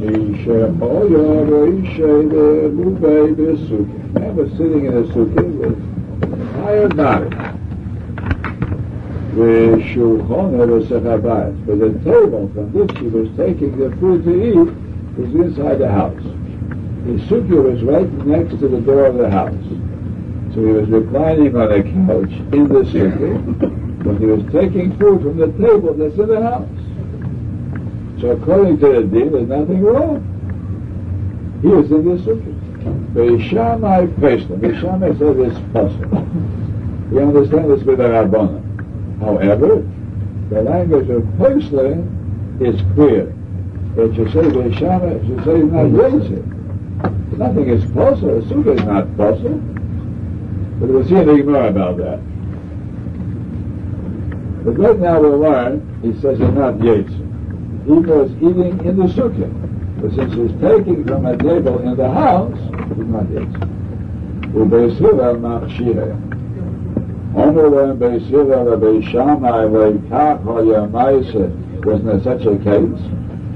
Man was sitting in a sukkah with tired body. Shulchan Habayis. But the table from which he was taking the food to eat was inside the house. The sukkah was right next to the door of the house. So he was reclining on a couch in the sukkah when he was taking food from the table that's in the house. So according to the deal, there's nothing wrong. He was in the sukkah. Beishamai Pesach. Beishamai said it's possible. We understand this with the. However, the language of Pesach is clear. It should say Beishamai, it should say not Yetzer. Nothing is possible. A sukkah is not possible. But we'll see in the Gemara about that. But right now we'll learn, he says it's not Yetzer he was eating in the sukkah. But since he's taking from a table in the house, it's not eat. U'Beis Hillel machshireh. Omer lem Beis Hillel beishamai Wasn't there such a case?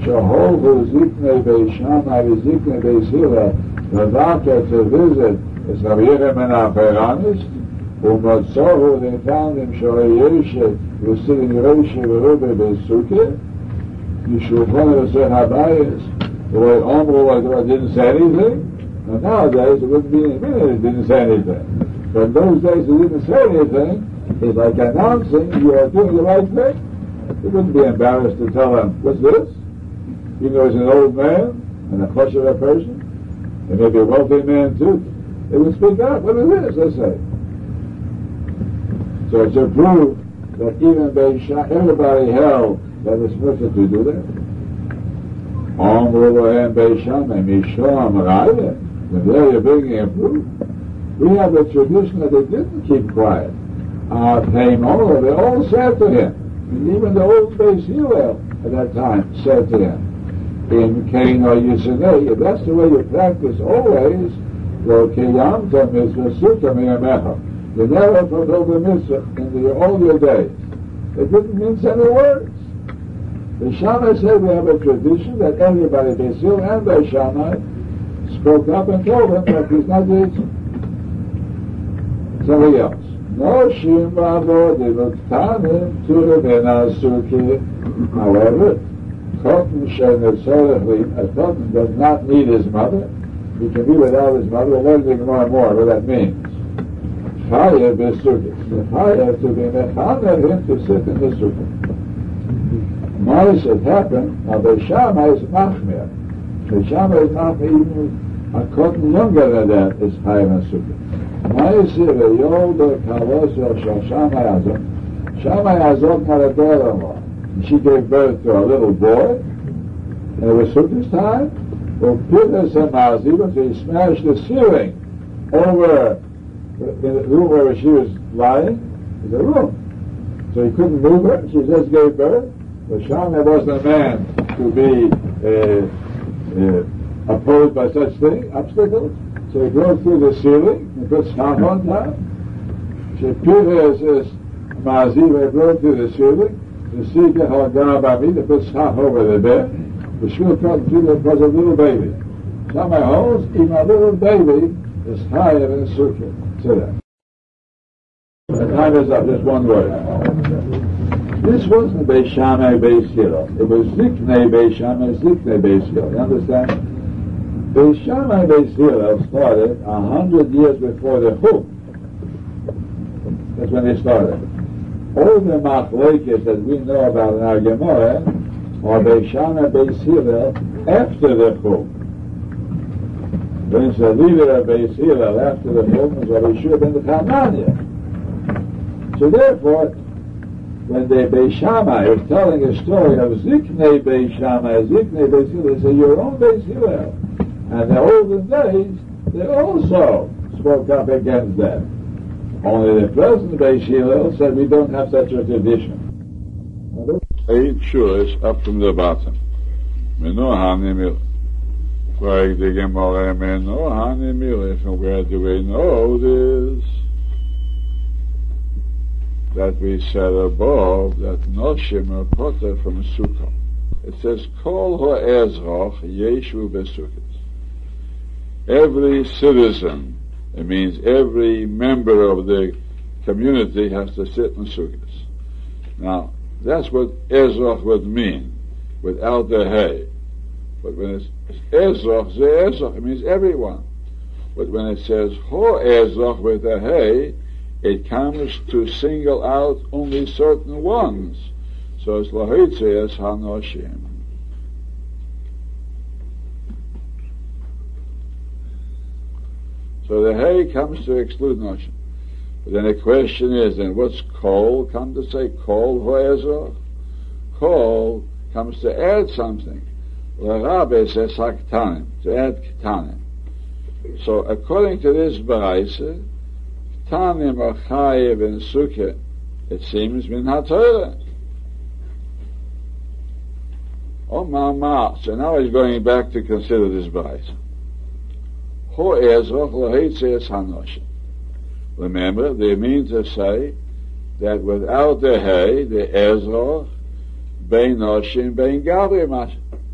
Shehovu zikne beishamai zikne beisiv the doctor to visit is Rabbi ben HaChoranis, ומצאו, they found him, שהוא ישב, הוא סילין רשי the בסוכה, Yishulchan Yosef Habayis, the way Omru didn't say anything, and nowadays it wouldn't be any minute it didn't say anything. But in those days it didn't say anything, it's like announcing you are doing the right thing. It wouldn't be embarrassed to tell them, what's this? Even though he's an old man and a a person, and maybe a wealthy man too, they would speak up, what is this, they say. So it's a proof that even Beisha, everybody held that it's permitted to do that. Amru Lohem Beishamai Misham Raya. And there you're bringing a proof. We have a tradition that they didn't keep quiet. Uh, came over, they all said to him. And even the old Beis Hillel at that time said to him, in Cain or Yisinei, if that's the way you practice always, well, Kiyamta Mitzvah Sutta Miyamecha. You never fulfilled the mitzvah in the, all your days. It didn't mince any words. The Shammai said we have a tradition that everybody, Basil and the Shammai, spoke up and told him that he's not the somebody else. No Shimba they looked to the Benasuki. However, Katan Shenetzorechli, a Katan does not need his mother. He can be without his mother. We'll learn more and more what that means. Fire Besuki. The fire to be mechaner him to sit in the sukkah. Had happened, now Beishama is Machmir. Beishama is Machmir, even a katan younger than that is higher than Sukkah. Ma'is Yolda Kavosel Shal Shammai Azot. Shammai Azot had a daughter-in-law. And she gave birth to a little boy, and it was Sukkah's time. Well, Peter Samazi, so he smashed the ceiling over in the room where she was lying, the room. So he couldn't move her, she just gave birth. Shammai wasn't a man to be uh, uh, opposed by such things, obstacles. So he broke through the ceiling and put stuff on top. So Peter says, Maziv broke through the ceiling. The Sika Hagabami, they put stuff over the bed. The Shul cut through it was a little baby. Shammai holds, even a little baby is higher than Sukkah. Say that. The time is up, just one word. This wasn't Beis Shammai. It was Ziknei Beis Shammai Ziknei. You understand? Beis Shammai started a hundred years before the Chum. That's when they started. All the machlekes that we know about in our Gemara are Beis Shammai after the Chum. When the leader of Beis after the Chum was Rabbi Shua ben Chananya. So therefore, when the Beis Shammai is telling a story of Ziknei Beis Shammai, Ziknei Beis they say, your own Beis. And the olden days, they also spoke up against that. Only the present Beis said we don't have such a tradition. Eight shures up from the bottom. Menohanimil. Like the Gemara, Menohanimil, from where do we know this? That we said above that Noshim are potter from Sukkah. It says, Kol ha'ezroch yeshu besukis. Every citizen, it means every member of the community has to sit in sukkahs. Now, that's what ezroch would mean, without the hay. But when it's ezroch, ze ezroch, it means everyone. But when it says ho ezroch with a hay, it comes to single out only certain ones. So it's lahitzias hanoshim. So the hay comes to exclude noshim. But then the question is, then what's kol come to say? Kol hoezroch? Kol comes to add something. L'rabe says haktanim, to add ktanim. So according to this baraisa, chayiv in sukkah, it seems, min ha-Torah. Oh, ma, ma. So now he's going back to consider this hanoshim. Remember, they mean to say that without the hay, the ezroch, bein noshim, bein gavri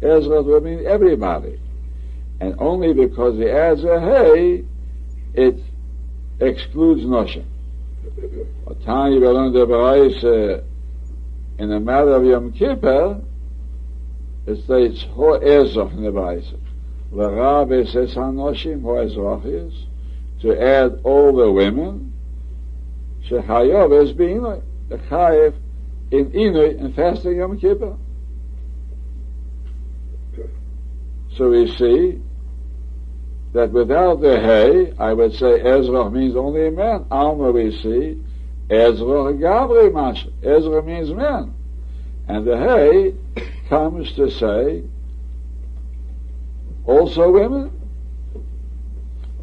ezroch would mean everybody. And only because he adds a hey, it excludes noshim. Tanya learned the Barais in the matter of Yom Kippur, it states ho ezroch in the Barais. L'rab says hanoshim ho ezroch is to add all the women. Shechayov is being the chayev in Inui and fasting Yom Kippur. So we see that without the hay, I would say ezroch means only men. Alma we see ezroch Gabri Mash. ezroch means men. And the hay comes to say also women.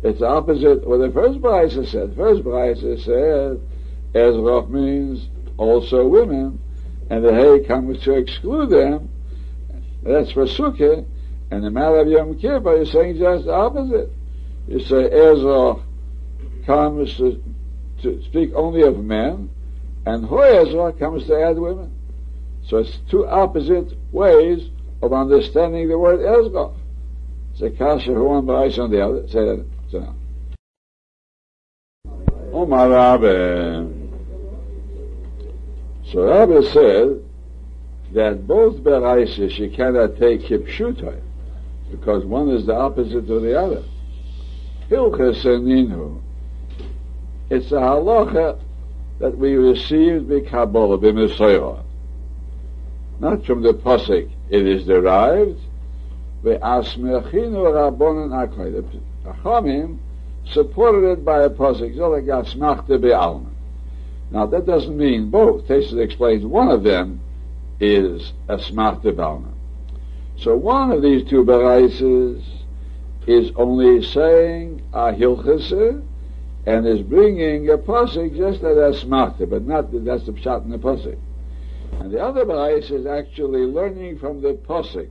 It's opposite what the first Brisa said. First Brisa said ezroch means also women, and the hay comes to exclude them. That's for Sukkah, and the matter of Yom Kippur, you're saying just the opposite. You say ezroch comes to, to speak only of men, and ezroch comes to add women. So it's two opposite ways of understanding the word ezroch. Say Kasha one, but on the other. Say that. So now. Omar. So Rabbi said that both Beraisis you cannot take Kipshutai because one is the opposite to the other. Hilchas Ninu. It's a halacha that we received by Kabbalah, by Messiah. Not from the Pasik. It is derived by Asmechinu Rabbonin Akoy. The Chachamim supported it by a Pasik. So like Asmachta Be'alma. Now that doesn't mean both. Tesha explains one of them is Asmachta Be'alma. So one of these two baraises is only saying a hilchasa and is bringing a pasuk just as asmachta, but not that that's the pshat in the pasuk. And the other barais is actually learning from the pasuk